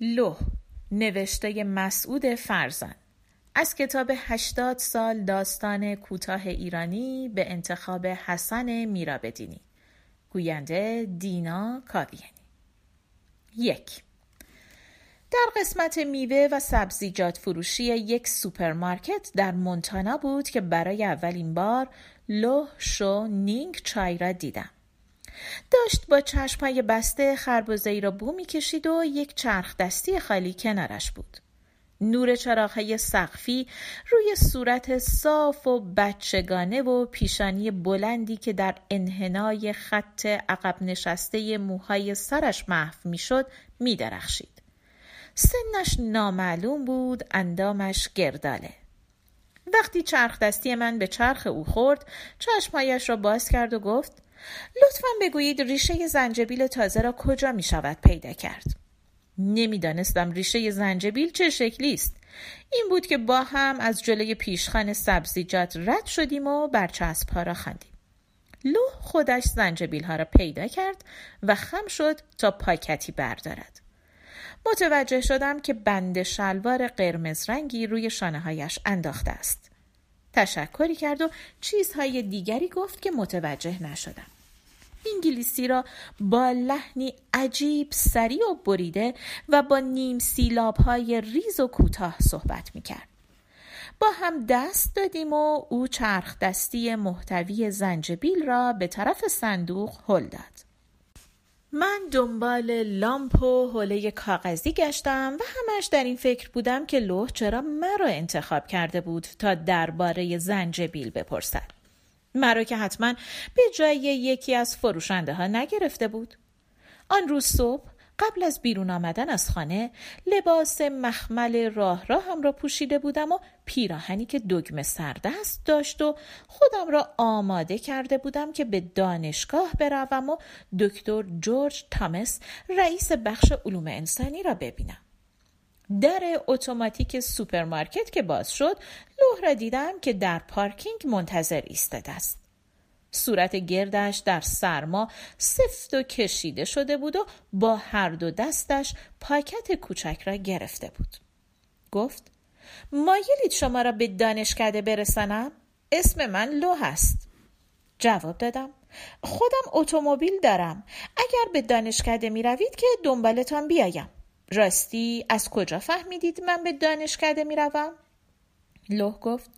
لوه نوشته مسعود فرزان از کتاب هشتاد سال داستان کوتاه ایرانی به انتخاب حسن میرعابدینی. گوینده دینا کاویانی. یک. در قسمت میوه و سبزیجات فروشی یک سوپرمارکت در مونتانا بود که برای اولین بار لوه شو نینگ چای را دیدم. داشت با چشمهای بسته خربزه ای را بو می‌کشید و یک چرخ دستی خالی کنارش بود. نور چراغهای سقفی روی صورت صاف و بچگانه و پیشانی بلندی که در انحنای خط عقب نشسته موهای سرش محو می‌شد میدرخشید. سنش نامعلوم بود اندامش گرداله. وقتی چرخ دستی من به چرخ او خورد چشمهایش را باز کرد و گفت لطفا بگویید ریشه زنجبیل تازه را کجا می شود پیدا کرد؟ نمی‌دانستم ریشه زنجبیل چه شکلی است. این بود که با هم از جلوی پیشخان سبزیجات رد شدیم و برچسب ها را خواندیم. لوح خودش زنجبیل ها را پیدا کرد و خم شد تا پاکتی بردارد. متوجه شدم که بند شلوار قرمز رنگی روی شانه هایش انداخته است. تشکری کرد و چیزهای دیگری گفت که متوجه نشدم انگلیسی را با لحنی عجیب سریع و بریده و با نیم سیلاب های ریز و کوتاه صحبت می کرد. با هم دست دادیم و او چرخ دستی محتوی زنجبیل را به طرف صندوق هل داد. من دنبال لامپ و حوله کاغذی گشتم و همش در این فکر بودم که لوح چرا مرا انتخاب کرده بود تا درباره زنجبیل بپرسد. مرا که حتما به جای یکی از فروشنده ها نگرفته بود. آن روز صبح قبل از بیرون آمدن از خانه لباس مخمل راه راه هم را پوشیده بودم و پیراهنی که دگمه سردست داشت و خودم را آماده کرده بودم که به دانشگاه بروم و دکتر جورج تامس رئیس بخش علوم انسانی را ببینم. در اتوماتیک سوپرمارکت که باز شد لوح را دیدم که در پارکینگ منتظر ایستاده است صورت گردش در سرما سفت و کشیده شده بود و با هر دو دستش پاکت کوچک را گرفته بود. گفت مایلید شما را به دانشکده برسانم؟ اسم من لوح است. جواب دادم خودم اتومبیل دارم. اگر به دانشکده می روید که دنبالتان بیایم. راستی از کجا فهمیدید من به دانشکده می روم؟ لوح گفت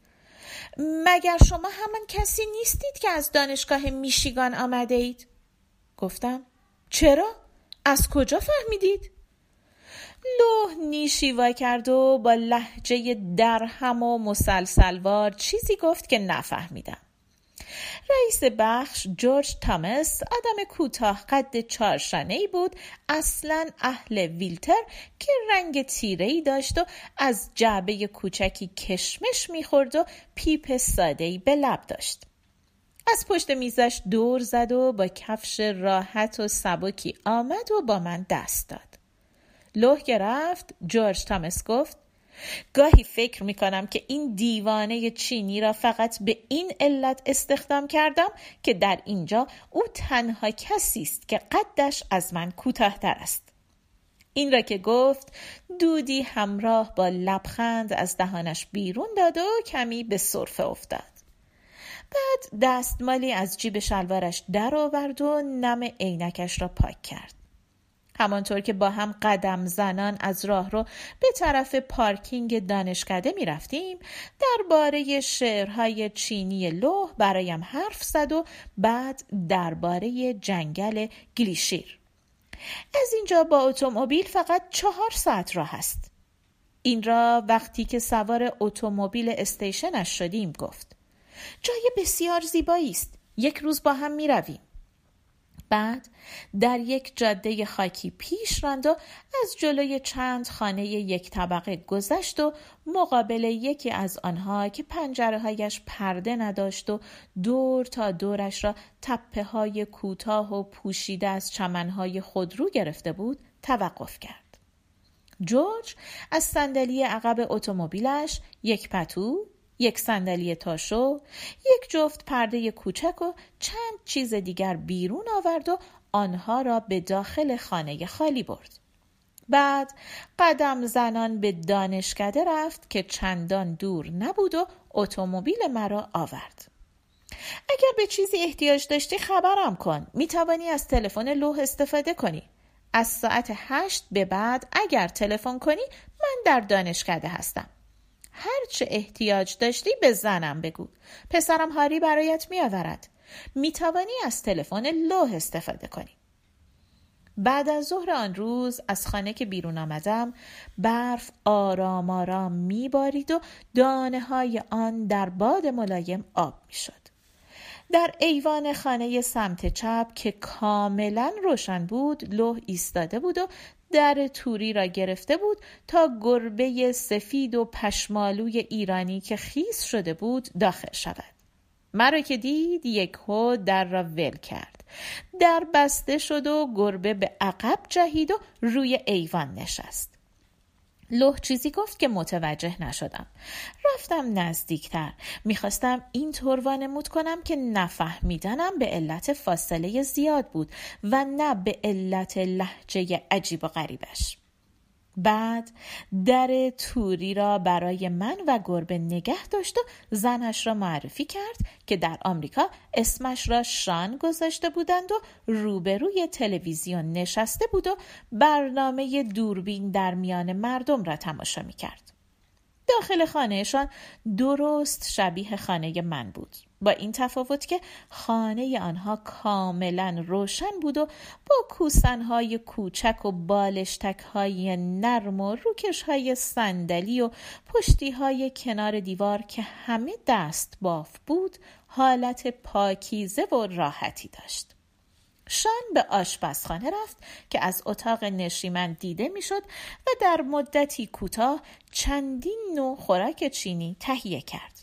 مگر شما همان کسی نیستید که از دانشگاه میشیگان آمده اید؟ گفتم چرا؟ از کجا فهمیدید؟ لوح نیشیوا کرد و با لحجه درهم و مسلسلوار چیزی گفت که نفهمیدم. رئیس بخش جورج تامس آدم کوتاه قد چارشانه ای بود. اصلا اهل ویلتر که رنگ تیره ای داشت و از جعبه کوچکی کشمش می‌خورد و پیپ ساده ای به لب داشت. از پشت میزش دور زد و با کفش راحت و سبکی آمد و با من دست داد. لوح گرفت. جورج تامس گفت گاهی فکر می کنم که این دیوانه چینی را فقط به این علت استخدام کردم که در اینجا او تنها کسی است که قدش از من کوتاهتر است. این را که گفت دودی همراه با لبخند از دهانش بیرون داد و کمی به صرفه افتاد. بعد دستمالی از جیب شلوارش درآورد و نم عینکش را پاک کرد. همانطور که با هم قدم زنان از راه رو به طرف پارکینگ دانشکده می رفتیم درباره شعرهای چینی لوح برایم حرف زد و بعد درباره جنگل گلیشیر. از اینجا با اتومبیل فقط چهار ساعت راه است. این را وقتی که سوار اتومبیل استیشنش شدیم گفت. جای بسیار زیبایی است. یک روز با هم می رویم بعد در یک جاده خاکی پیش راند و از جلوی چند خانه یک طبقه گذشت و مقابل یکی از آنها که پنجره هایش پرده نداشت و دور تا دورش را تپه های کوتاه و پوشیده از چمنهای خودرو گرفته بود توقف کرد. جورج از صندلی عقب اتومبیلش یک پتو یک صندلی تاشو، یک جفت پرده کوچک و چند چیز دیگر بیرون آورد و آنها را به داخل خانه خالی برد. بعد قدم زنان به دانشکده رفت که چندان دور نبود و اتومبیل مرا آورد. اگر به چیزی احتیاج داشتی خبرم کن. می توانی از تلفن لوح استفاده کنی. از ساعت هشت به بعد اگر تلفن کنی من در دانشکده هستم. هرچه احتیاج داشتی به زنم بگو. پسرم هاری برایت می آورد می توانی از تلفن لوح استفاده کنی. بعد از ظهر آن روز از خانه که بیرون آمدم برف آرام آرام می بارید و دانه های آن در باد ملایم آب می شد. در ایوان خانه سمت چپ که کاملا روشن بود لوح ایستاده بود و در توری را گرفته بود تا گربه سفید و پشمالوی ایرانی که خیس شده بود داخل شود. مرا که دید یک هو در را ول کرد. در بسته شد و گربه به عقب جهید و روی ایوان نشست. لوح چیزی گفت که متوجه نشدم. رفتم نزدیکتر. می‌خواستم این طور وانمود کنم که نفهمیدنم به علت فاصله زیاد بود و نه به علت لحجه عجیب و غریبش. بعد در توری را برای من و گربه نگه داشت و زنش را معرفی کرد که در آمریکا اسمش را شان گذاشته بودند و روبروی تلویزیون نشسته بود و برنامه دوربین در میان مردم را تماشا می کرد. داخل خانهشان درست شبیه خانه من بود با این تفاوت که خانه آنها کاملا روشن بود و با کوسنهای کوچک و بالشتک های نرم و روکش های صندلی و پشتی های کنار دیوار که همه دست باف بود حالت پاکیزه و راحتی داشت شان به آشپزخانه رفت که از اتاق نشیمن دیده می‌شد و در مدتی کوتاه چندین نوع خوراک چینی تهیه کرد.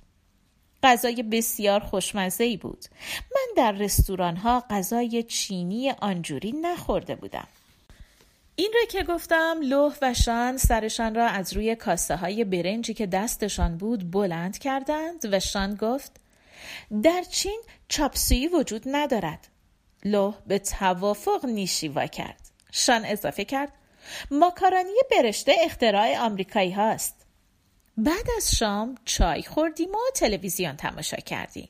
غذای بسیار خوشمزه ای بود. من در رستوران ها غذای چینی آنجوری نخورده بودم. این را که گفتم لوح و شان سرشان را از روی کاسه های برنجی که دستشان بود بلند کردند و شان گفت در چین چاپسویی وجود ندارد لوح به توافق نیشیوا کرد شان اضافه کرد ماکارانی برشته اختراع آمریکایی هاست بعد از شام چای خوردیم و تلویزیون تماشا کردیم.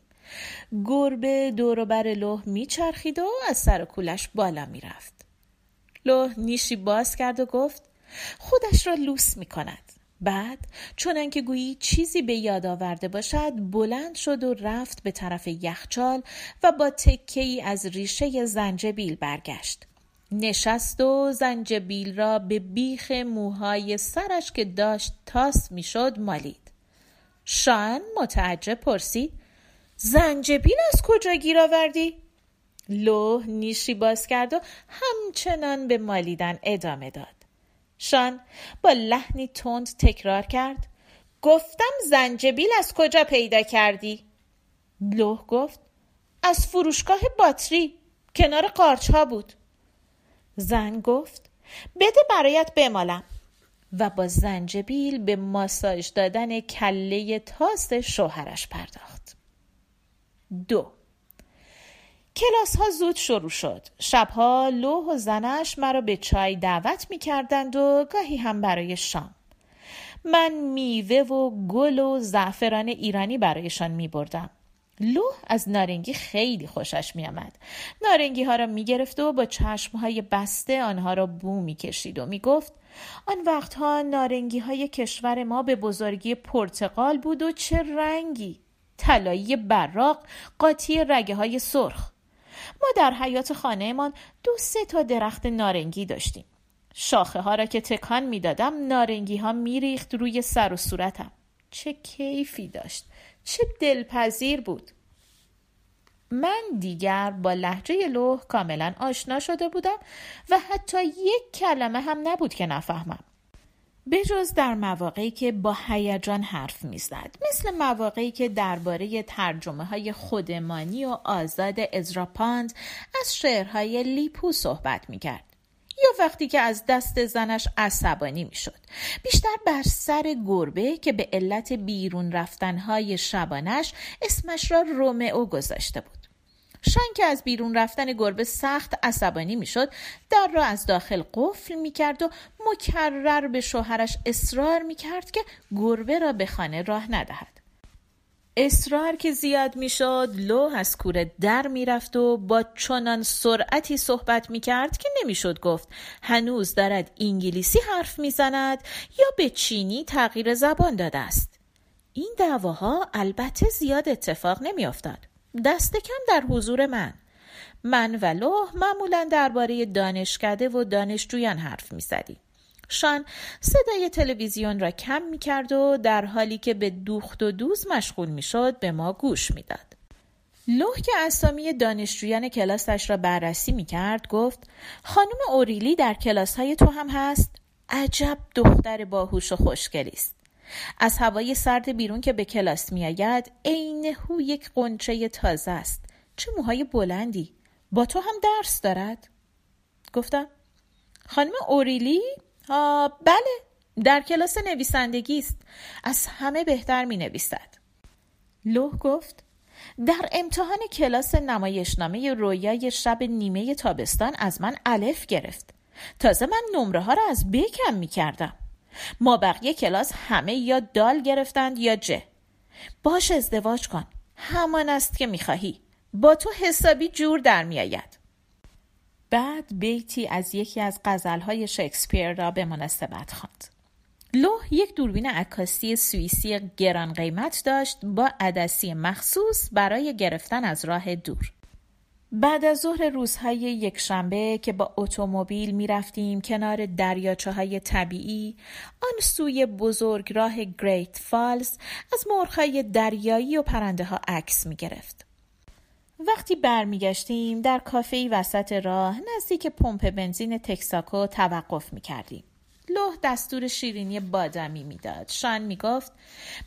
گربه دوروبر لوح میچرخید و از سر کولش بالا می‌رفت. لوح نیشی باز کرد و گفت خودش را لوس می کند بعد چون که گویی چیزی به یاد آورده باشد بلند شد و رفت به طرف یخچال و با تکه ای از ریشه زنجبیل برگشت. نشست و زنجبیل را به بیخ موهای سرش که داشت تاس می‌شد مالید شان متعجب پرسید زنجبیل از کجا گیر آوردی؟ لوح نیشی باز کرد و همچنان به مالیدن ادامه داد شان با لحنی تند تکرار کرد گفتم زنجبیل از کجا پیدا کردی؟ لوح گفت از فروشگاه باتری کنار قارچ ها بود زن گفت بده برایت بمالم و با زنجبیل به ماساژ دادن کله تاس شوهرش پرداخت دو کلاس ها زود شروع شد. شبها لوح و زنش مرا به چای دعوت می کردند و گاهی هم برای شام. من میوه و گل و زعفران ایرانی برایشان می بردم. لوح از نارنگی خیلی خوشش می آمد. نارنگی ها را می گرفت و با چشم های بسته آنها را بو می کشید و می گفت آن وقتها نارنگی های کشور ما به بزرگی پرتقال بود و چه رنگی! طلایی براق قاطی رگه های سرخ. ما در حیات خانهمان دو سه تا درخت نارنگی داشتیم. شاخه ها را که تکان می‌دادم نارنگی ها میریخت روی سر و صورتم. چه کیفی داشت! چه دلپذیر بود. من دیگر با لحجه لوح کاملا آشنا شده بودم و حتی یک کلمه هم نبود که نفهمم. بجز در مواقعی که با هیجان حرف می‌زد مثل مواقعی که درباره ترجمه های خودمانی و آزاد ازراپاند از شعرهای لیپو صحبت می‌کرد. یا وقتی که از دست زنش عصبانی می‌شد. بیشتر بر سر گربه که به علت بیرون رفتنهای شبانش اسمش را رومئو گذاشته بود. شن که از بیرون رفتن گربه سخت عصبانی می‌شد در را از داخل قفل می‌کرد و مکرر به شوهرش اصرار می‌کرد که گربه را به خانه راه ندهد. اصرار که زیاد می‌شد لو از کوره در می‌رفت و با چنان سرعتی صحبت می‌کرد که نمی‌شد گفت هنوز دارد انگلیسی حرف می‌زند یا به چینی تغییر زبان داده است. این دعواها البته زیاد اتفاق نمیافتاد. دست کم در حضور من. من و لوح معمولا درباره دانشکده و دانشجویان حرف می‌زدیم. شان صدای تلویزیون را کم می کرد و در حالی که به دوخت و دوز مشغول می شد به ما گوش می‌داد. لوح که اسامی دانشجویان کلاسش را بررسی می کرد گفت خانم اوریلی در کلاس های تو هم هست؟ عجب دختر باهوش و خوشگلی است. از هوای سرد بیرون که به کلاس می آید عین هو یک قنچه تازه است. چه موهای بلندی. با تو هم درس دارد؟ گفتم خانم اوریلی آه بله در کلاس نویسندگی است. از همه بهتر می نویسد لوح گفت در امتحان کلاس نمایشنامه رویای شب نیمه تابستان از من الف گرفت. تازه من نمره ها را از ب کم می کردم ما بقیه کلاس همه یا دال گرفتند یا جه باش ازدواج کن. همان است که می‌خواهی. با تو حسابی جور در میآید. بعد بیتی از یکی از غزلهای شکسپیر را به مناسبت خواند. لوح یک دوربین عکاسی سوئیسی گران قیمت داشت با عدسی مخصوص برای گرفتن از راه دور. بعد از ظهر روزهای یک شنبه که با اتومبیل می رفتیم کنار دریاچه های طبیعی آن سوی بزرگ راه گریت فالز از مرغهای دریایی و پرنده ها عکس می گرفت. وقتی برمیگشتیم در کافه وسط راه نزدیک پمپ بنزین تکساکو توقف می‌کردیم. لوح دستور شیرینی بادامی می‌داد. شان می‌گفت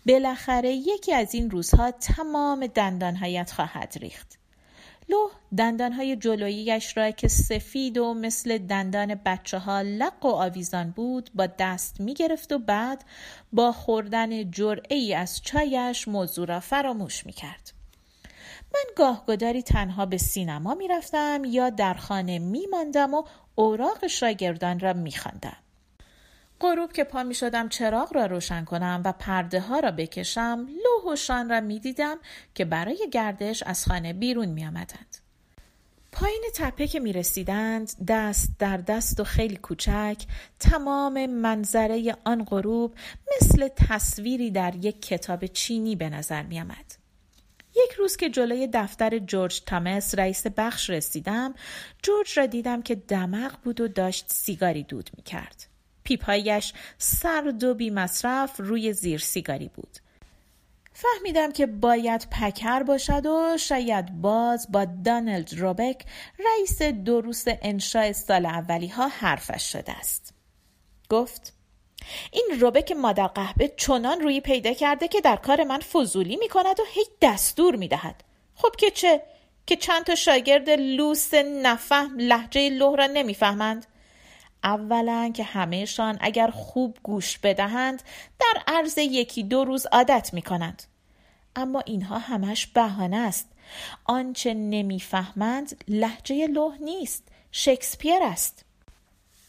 بالاخره یکی از این روزها تمام دندانهایت خواهد ریخت. لوح دندانهای جلوییش را که سفید و مثل دندان بچه ها لق و آویزان بود با دست می گرفت و بعد با خوردن جرعه ای از چایش موضوع را فراموش می کرد. من گاهگداری تنها به سینما می‌رفتم یا در خانه میماندم و اوراق شاگردان را میخواندم غروب که پا می شدم چراغ را روشن کنم و پرده ها را بکشم لوح و شان را می دیدم که برای گردش از خانه بیرون می آمدند. پایین تپه که می رسیدند دست در دست و خیلی کوچک تمام منظره آن غروب مثل تصویری در یک کتاب چینی به نظر می آمد. یک روز که جلوی دفتر جورج تامس رئیس بخش رسیدم جورج را دیدم که دمق بود و داشت سیگاری دود می کرد. پیپایش سرد و بی مصرف روی زیر سیگاری بود. فهمیدم که باید پکر باشد و شاید باز با دانلد روبک رئیس دروس انشاء سال اولی ها حرفش شده است. گفت این روبک مادر قهبه چنان روی پیدا کرده که در کار من فضولی می کند و هیچ دستور می دهد. خب که چه؟ که چند تا شاگرد لوس نفهم لحجه لوح را نمی‌فهمند اولا که همهشان اگر خوب گوش بدهند در عرض یکی دو روز عادت می کنند. اما اینها همش بهانه است آنچه نمی‌فهمند لهجه لوه نیست شکسپیر است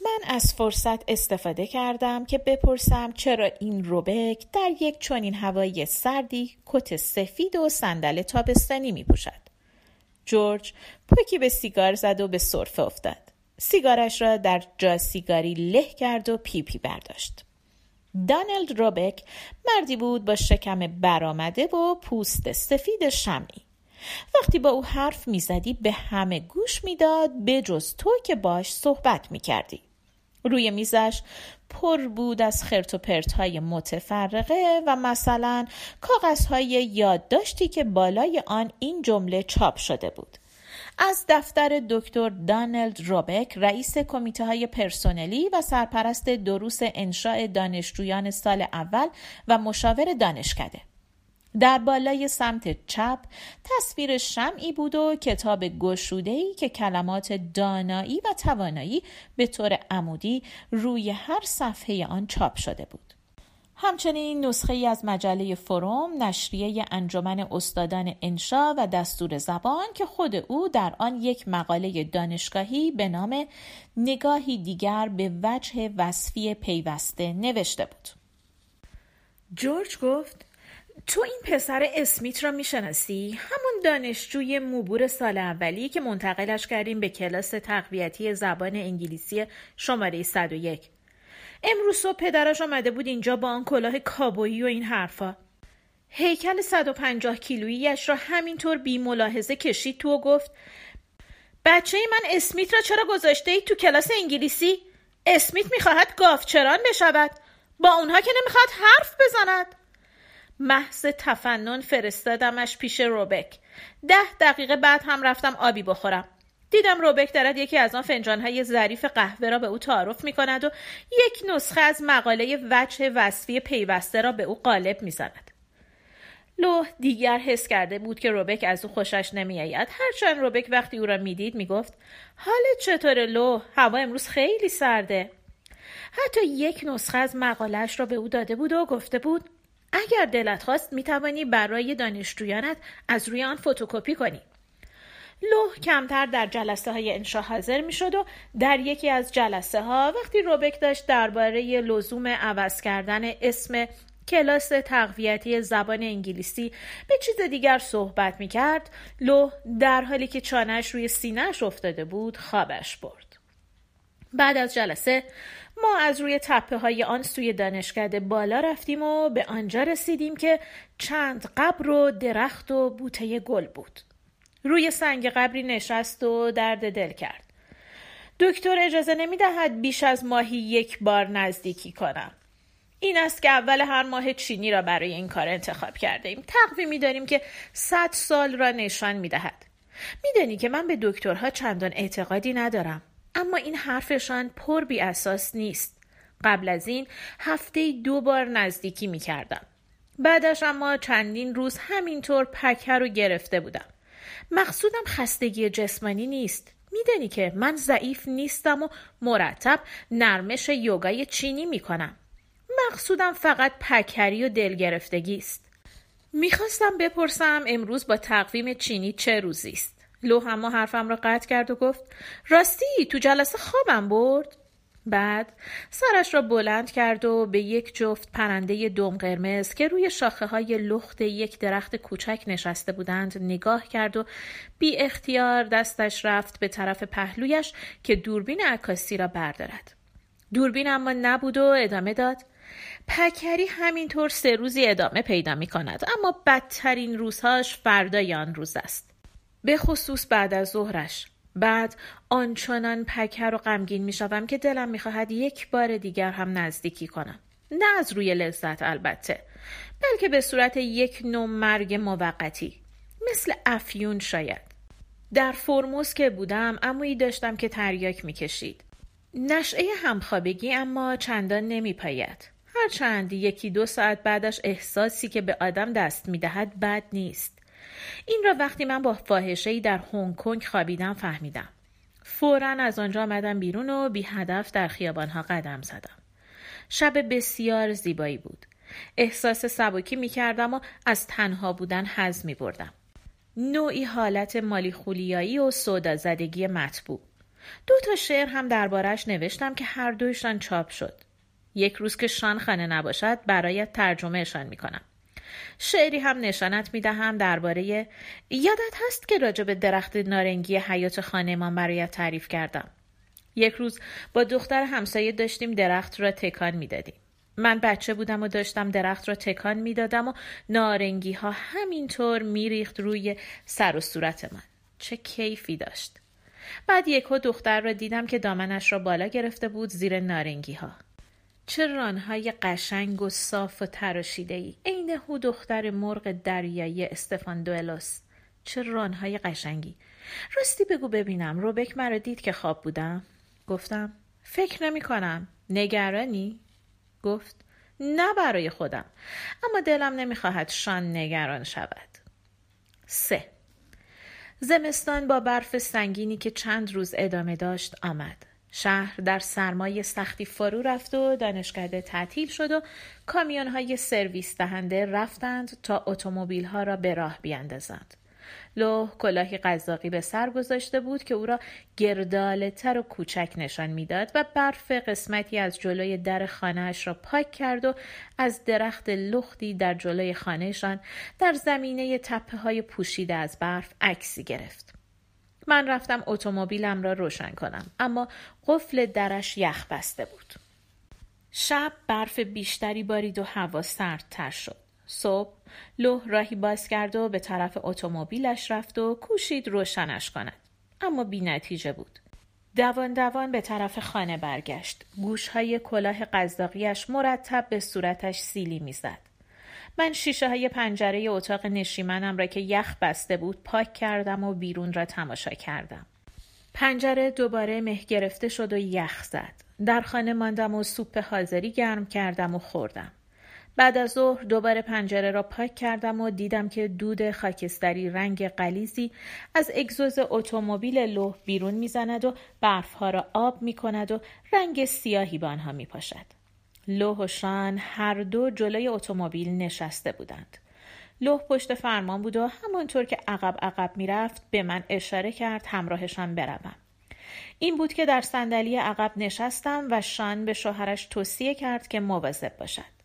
من از فرصت استفاده کردم که بپرسم چرا این روبک در یک چنین هوای سردی کت سفید و صندل تابستانی می پوشد. جورج پوکی به سیگار زد و به سرفه افتاد. سیگارش را در جا سیگاری له کرد و پیپی پی برداشت. دانلد روبک مردی بود با شکم برآمده و پوست سفید شمعی. وقتی با او حرف می‌زدی به همه گوش می‌داد به جز تو که باش صحبت می‌کردی. روی میزش پر بود از خرت و پرت های متفرقه و مثلا کاغذهای یادداشتی که بالای آن این جمله چاپ شده بود. از دفتر دکتر دانلد روبک رئیس کمیته های پرسنلی و سرپرست دروس انشاء دانشجویان سال اول و مشاور دانشکده در بالای سمت چپ تصویر شمعی بود و کتاب گشودهی که کلمات دانایی و توانایی به طور عمودی روی هر صفحه آن چاپ شده بود. همچنین نسخه ای از مجله فروم نشریه انجمن استادان انشا و دستور زبان که خود او در آن یک مقاله دانشگاهی به نام نگاهی دیگر به وجه وصفی پیوسته نوشته بود. جورج گفت تو این پسر اسمیت را می‌شناسی؟ همون دانشجوی موبور سال اولی که منتقلش کردیم به کلاس تقویتی زبان انگلیسی شماره 101 امروز صبح پدرش آمده بود اینجا با آن کلاه کابویی و این حرفا هیکل 150 کیلوییش را همینطور بی ملاحظه کشید تو و گفت بچه من اسمیت را چرا گذاشته ای تو کلاس انگلیسی؟ اسمیت می‌خواهد گافچران بشود با اونها که نمی‌خواد حرف بزند محض تفنن فرستادمش پیش روبک ده دقیقه بعد هم رفتم آبی بخورم. دیدم روبک دارد یکی از آن فنجانهای ظریف قهوه را به او تعارف می کند و یک نسخه از مقاله وجه وصفی پیوسته را به او قالب می زند. لوح دیگر حس کرده بود که روبک از او خوشش نمیآید. هرچند روبک وقتی او را می‌دید می‌گفت حالت چطور لوح؟ هوا امروز خیلی سرده. حتی یک نسخه از مقالهش را به او داده بود و گفته بود اگر دلت خواست می‌توانی برای دانشجویانت از روی آن فتوکپی کنی. لوح کمتر در جلسه های انشا حاضر می شد و در یکی از جلسه ها وقتی روبک داشت درباره لزوم عوض کردن اسم کلاس تقویتی زبان انگلیسی به چیز دیگر صحبت می کرد لوح در حالی که چانش روی سینهش افتاده بود خوابش برد. بعد از جلسه ما از روی تپه های آن سوی دانشکده بالا رفتیم و به آنجا رسیدیم که چند قبر و درخت و بوته گل بود. روی سنگ قبری نشست و درد دل کرد. دکتر اجازه نمی دهد بیش از ماهی یک بار نزدیکی کنم. این است که اول هر ماه چینی را برای این کار انتخاب کرده ایم. تقویمی داریم که صد سال را نشان می دهد میدانی که من به دکترها چندان اعتقادی ندارم. اما این حرفشان پر بی اساس نیست. قبل از این هفته دو بار نزدیکی می کردم بعدش اما چندین روز همینطور پکر رو گرفته بودم. مقصودم خستگی جسمانی نیست. میدانی که من ضعیف نیستم و مرتب نرمش یوگای چینی می‌کنم. مقصودم فقط پکری و دلگرفتگی است. می‌خواستم بپرسم امروز با تقویم چینی چه روزی است؟ لو اما حرفم را قطع کرد و گفت راستی تو جلسه خوابم برد بعد سرش را بلند کرد و به یک جفت پرنده دم قرمز که روی شاخه های لخت یک درخت کوچک نشسته بودند نگاه کرد و بی اختیار دستش رفت به طرف پهلویش که دوربین عکاسی را بردارد. دوربین اما نبود و ادامه داد پکری همینطور سه روزی ادامه پیدا می کند اما بدترین روزهاش فردای آن روز است. به خصوص بعد از ظهرش. بعد آنچنان پکر و غمگین می شوم که دلم می خواهد یک بار دیگر هم نزدیکی کنم. نه از روی لذت البته بلکه به صورت یک نوع مرگ موقتی مثل افیون شاید. در فرموز که بودم امویی داشتم که تریاک می‌کشید. نشعه همخوابگی اما چندان نمیپاید. هرچند یکی دو ساعت بعدش احساسی که به آدم دست می‌دهد بد نیست. این را وقتی من با فاحشهای در هنگ کنگ خوابیدم فهمیدم فورا از آنجا آمدم بیرون و بی هدف در خیابانها قدم زدم شب بسیار زیبایی بود احساس سبکی می کردم و از تنها بودن حز می بردم. نوعی حالت مالی خولیایی و سودا زدگی مطبوع. دو تا شعر هم دربارش نوشتم که هر دویشان چاپ شد. یک روز که شان خانه نباشد برایت ترجمهشان می کنم. شعری هم نشانت می دهم درباره یادت هست که راجع به درخت نارنگی حیات خانهمان برایت تعریف کردم. یک روز با دختر همسایه داشتیم درخت را تکان می‌دادیم. من بچه بودم و داشتم درخت را تکان می‌دادم و نارنگی ها همینطور میریخت روی سر و صورت من. چه کیفی داشت. بعد یکو دختر را دیدم که دامنش را بالا گرفته بود زیر نارنگی ها. چه رانهای قشنگ و صاف و تراشیده ای عین هو دختر مرغ دریایی استفان دوئلوس. چه رانهای قشنگی. راستی بگو ببینم. روبک مرا دید که خواب بودم. گفتم فکر نمی کنم. نگرانی؟ گفت نه برای خودم. اما دلم نمی‌خواهد شان نگران شود. سه. زمستان با برف سنگینی که چند روز ادامه داشت آمد. شهر در سرمایه سختی فرو رفت و دانشکده تعطیل شد و کامیون های سرویس دهنده رفتند تا اتومبیل ها را به راه بیاندازند. لوح کلاهی قزاقی به سر گذاشته بود که او را گرداله تر و کوچک نشان می‌داد و برف قسمتی از جلوی در خانهاش را پاک کرد و از درخت لختی در جلوی خانهشان در زمینه تپه های پوشیده از برف عکسی گرفت. من رفتم اتومبیلم را روشن کنم. اما قفل درش یخ بسته بود. شب برف بیشتری بارید و هوا سردتر شد. صبح لوح راهی باز کرد و به طرف اتومبیلش رفت و کوشید روشنش کند. اما بی نتیجه بود. دوان دوان به طرف خانه برگشت. گوشهای کلاه قزاقیش مرتب به صورتش سیلی می‌زد. من شیشه های پنجره اتاق نشیمنم را که یخ بسته بود پاک کردم و بیرون را تماشا کردم. پنجره دوباره مه گرفته شد و یخ زد. در خانه ماندم و سوپ حاضری گرم کردم و خوردم. بعد از ظهر دوباره پنجره را پاک کردم و دیدم که دود خاکستری رنگ قلیزی از اگزوز اتومبیل لوح بیرون می‌زند و برفها را آب می کند و رنگ سیاهی به آنها می پاشد. لوح و شان هر دو جلوی اتومبیل نشسته بودند. لوح پشت فرمان بود و همانطور که عقب عقب می‌رفت به من اشاره کرد همراهشان بروم. این بود که در صندلی عقب نشستم و شان به شوهرش توصیه کرد که مواظب باشد.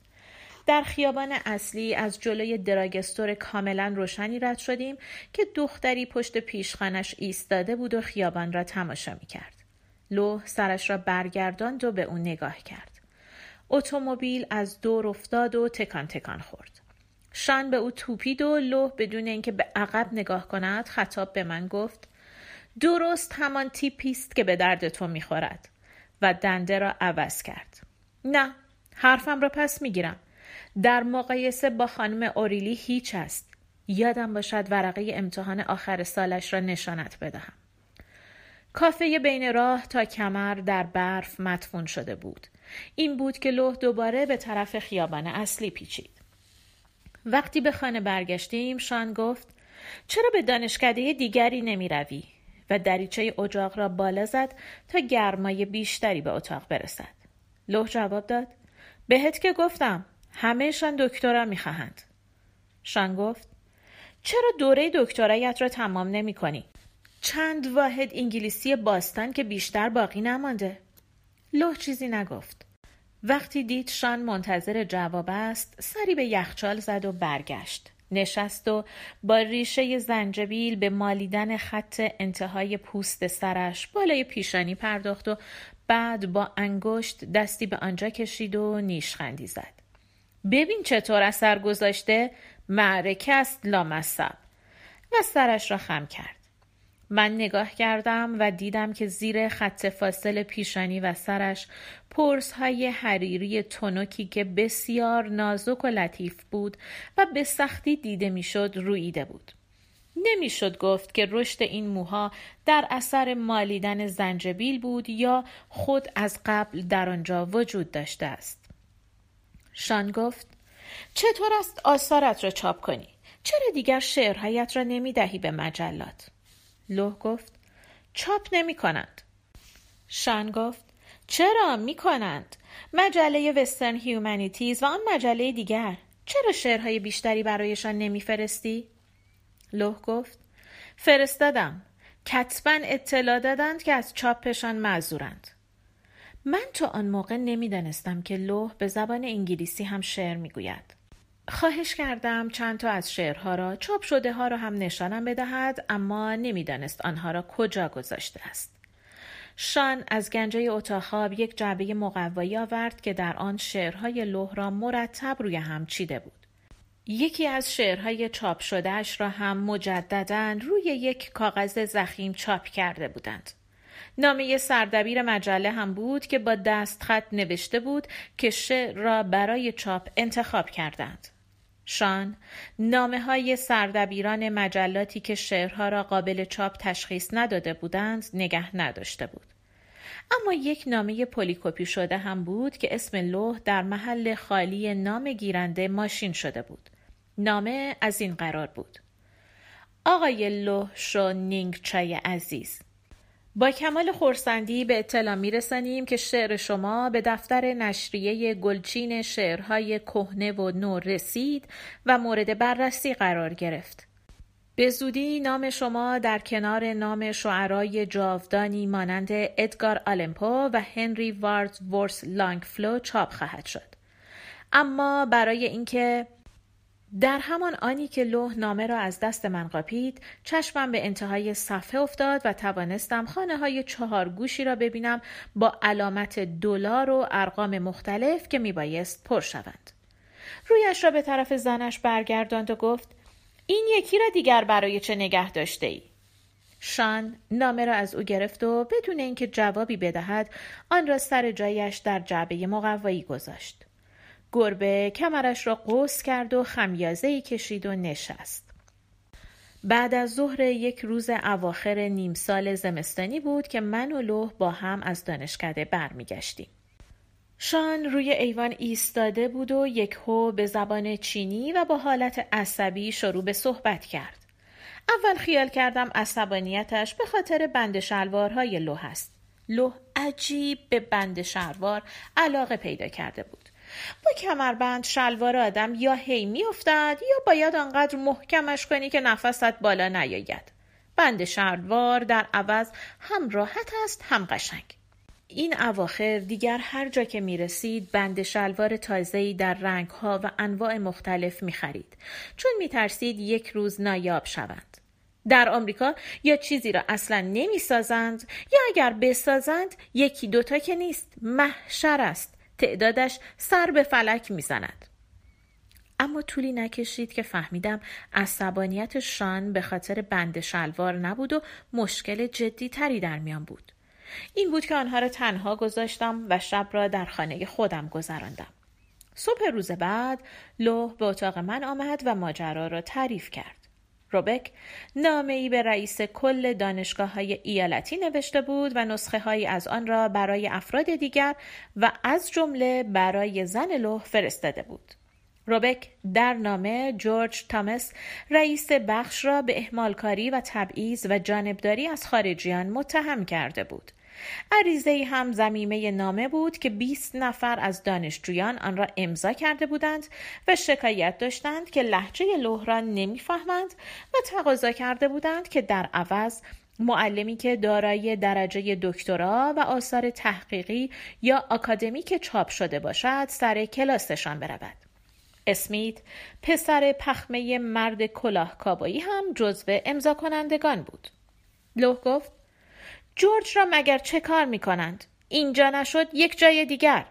در خیابان اصلی از جلوی دراگستور کاملا روشنی رد شدیم که دختری پشت پیشخانش ایستاده بود و خیابان را تماشا می کرد. لوح سرش را برگرداند و به او نگاه کرد. اتومبیل از دور افتاد و تکان تکان خورد. شان به او توپید و لوح بدون اینکه به عقب نگاه کند خطاب به من گفت درست همان تیپی است که به درد تو می‌خورد و دنده را عوض کرد نه حرفم را پس می‌گیرم در مقایسه با خانم اوریلی هیچ است. یادم باشد ورقه امتحان آخر سالش را نشانت بدهم. کافه بین راه تا کمر در برف مدفون شده بود. این بود که لوح دوباره به طرف خیابان اصلی پیچید. وقتی به خانه برگشتیم شان گفت چرا به دانشکده دیگری نمی روی؟ و دریچه اجاق را بالا زد تا گرمای بیشتری به اتاق برسد. لوح جواب داد بهت که گفتم همهشان دکترا می‌خواهند. شان گفت چرا دوره دکترایت را تمام نمی کنی؟ چند واحد انگلیسی باستان که بیشتر باقی نمانده؟ لوح چیزی نگفت. وقتی دید شان منتظر جواب است سری به یخچال زد و برگشت. نشست و با ریشه زنجبیل به مالیدن خط انتهای پوست سرش بالای پیشانی پرداخت و بعد با انگشت دستی به آنجا کشید و نیشخندی زد. ببین چطور اثر گذاشته معرکه است لامصب و سرش را خم کرد من نگاه کردم و دیدم که زیر خط فاصل پیشانی و سرش پرس های حریری تونوکی که بسیار نازک و لطیف بود و به سختی دیده می‌شد رویده بود. نمی‌شد گفت که رشد این موها در اثر مالیدن زنجبیل بود یا خود از قبل در آنجا وجود داشته است. شان گفت چطور است آثارت را چاپ کنی؟ چرا دیگر شعرهایت را نمی دهی به مجلات؟ لوح گفت چاپ نمی کنند. شان گفت چرا می کنند؟ مجله وسترن هیومانیتیز و آن مجله دیگر چرا شعرهای بیشتری برایشان نمیفرستی؟ لوح گفت فرستادم کتبا اطلاع دادند که از چاپشان معذورند من تا آن موقع نمی‌دانستم که لوح به زبان انگلیسی هم شعر می‌گوید. خواهش کردم چند تا از شعرها را چاپ شده ها را هم نشانم بدهد اما نمی‌دانست آنها را کجا گذاشته است. شان از گنجه اتاق یک جعبه مقوایی آورد که در آن شعرهای لوح را مرتب روی هم چیده بود. یکی از شعرهای چاپ شدهش را هم مجددا روی یک کاغذ زخیم چاپ کرده بودند. نامه سردبیر مجله هم بود که با دستخط نوشته بود که شعر را برای چاپ انتخاب کردند. شان نامه های سردبیران مجلاتی که شعرها را قابل چاپ تشخیص نداده بودند نگه نداشته بود. اما یک نامه پلی‌کپی شده هم بود که اسم لوه در محل خالی نام گیرنده ماشین شده بود. نامه از این قرار بود. آقای لوه شو نینگ چای عزیز با کمال خورسندی به اطلاع می رسانیم که شعر شما به دفتر نشریه گلچین شعرهای کهنه و نو رسید و مورد بررسی قرار گرفت. به زودی نام شما در کنار نام شعرای جاودانی مانند ادگار آلن پو و هنری وادزورث لانگفلو چاپ خواهد شد. اما برای اینکه در همان آنی که لوح نامه را از دست من قاپید چشمم به انتهای صفحه افتاد و توانستم خانه های چهار گوشی را ببینم با علامت دلار و ارقام مختلف که میبایست پر شوند رویش را به طرف زنش برگرداند و گفت این یکی را دیگر برای چه نگه داشته ای؟ شان نامه را از او گرفت و بدون اینکه جوابی بدهد آن را سر جایش در جعبه مقوایی گذاشت. گربه کمرش را قوس کرد و خمیازه کشید و نشست. بعد از ظهر یک روز اواخر نیم سال زمستانی بود که من و لوح با هم از دانشکده برمیگشتیم. شان روی ایوان ایستاده بود و یک هو به زبان چینی و با حالت عصبی شروع به صحبت کرد. اول خیال کردم عصبانیتش به خاطر بند شلوارهای لوح است. لوح عجیب به بند شلوار علاقه پیدا کرده بود. با کمربند شلوار آدم یا هی میافتد یا باید آنقدر محکمش کنی که نفست بالا نیاید. بند شلوار در عوض هم راحت است هم قشنگ. این اواخر دیگر هر جا که می رسید بند شلوار تازه‌ای در رنگها و انواع مختلف می خرید چون می ترسید یک روز نایاب شوند. در آمریکا یا چیزی را اصلا نمی سازند یا اگر بسازند یکی دوتا که نیست محشر است تعدادش سر به فلک می زند. اما طولی نکشید که فهمیدم عصبانیت شان به خاطر بند شلوار نبود و مشکل جدی تری در میان بود. این بود که آنها را تنها گذاشتم و شب را در خانه خودم گذراندم. صبح روز بعد لوح به اتاق من آمد و ماجرا را تعریف کرد. روبک نامه ای به رئیس کل دانشگاه های ایالتی نوشته بود و نسخه هایی از آن را برای افراد دیگر و از جمله برای زن لوح فرستاده بود. روبک در نامه جورج تامس رئیس بخش را به اهمالکاری و تبعیض و جانبداری از خارجیان متهم کرده بود. عریضه هم زمیمه نامه بود که 20 نفر از دانشجویان آن را امضا کرده بودند و شکایت داشتند که لحجه لوح را نمی‌فهمند و تقاضا کرده بودند که در عوض معلمی که دارای درجه دکترا و آثار تحقیقی یا آکادمیک چاپ شده باشد سر کلاسشان برود. اسمیت پسر پخمه مرد کلاه کابایی هم جزو امضا کنندگان بود. لوح گفت جورج را مگر چه کار می کنند؟ اینجا نشد یک جای دیگر.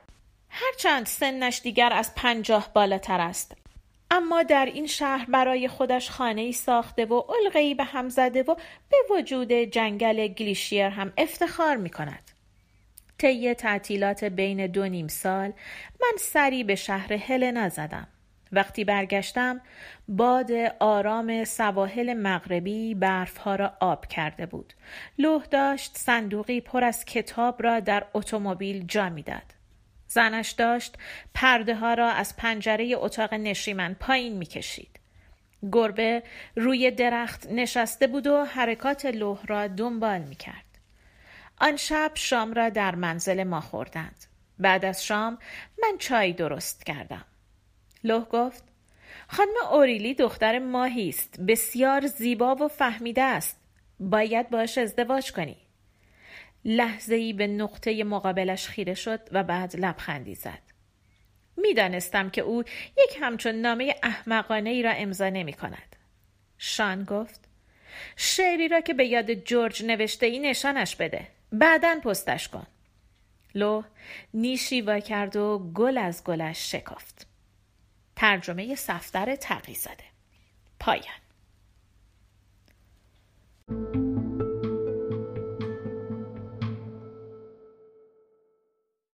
هرچند سنش دیگر از پنجاه بالاتر است. اما در این شهر برای خودش خانه ای ساخته و علقه به هم زده و به وجود جنگل گلیشیر هم افتخار می کند. طی تعطیلات بین دو نیم سال من سری به شهر هلنا زدم. وقتی برگشتم باد آرام سواحل مغربی برفها را آب کرده بود. لوح داشت صندوقی پر از کتاب را در اتومبیل جا می‌داد. زنش داشت پرده ها را از پنجره اتاق نشیمن پایین می‌کشید. گربه روی درخت نشسته بود و حرکات لوح را دنبال می‌کرد. آن شب شام را در منزل ما خوردند. بعد از شام من چای درست کردم. لوح گفت خانم اوریلی دختر ماهی است بسیار زیبا و فهمیده است. باید باش ازدواج کنی. لحظه ای به نقطه مقابلش خیره شد و بعد لبخندی زد. می‌دانستم که او یک همچون نامه احمقانه ای را امضا نمی کند شان گفت شعری را که به یاد جورج نوشته ای نشانش بده. بعدا پستش کن. لو نیشی وا کرد و گل از گلش شکافت. ترجمه صفدر تقی زده. پایان.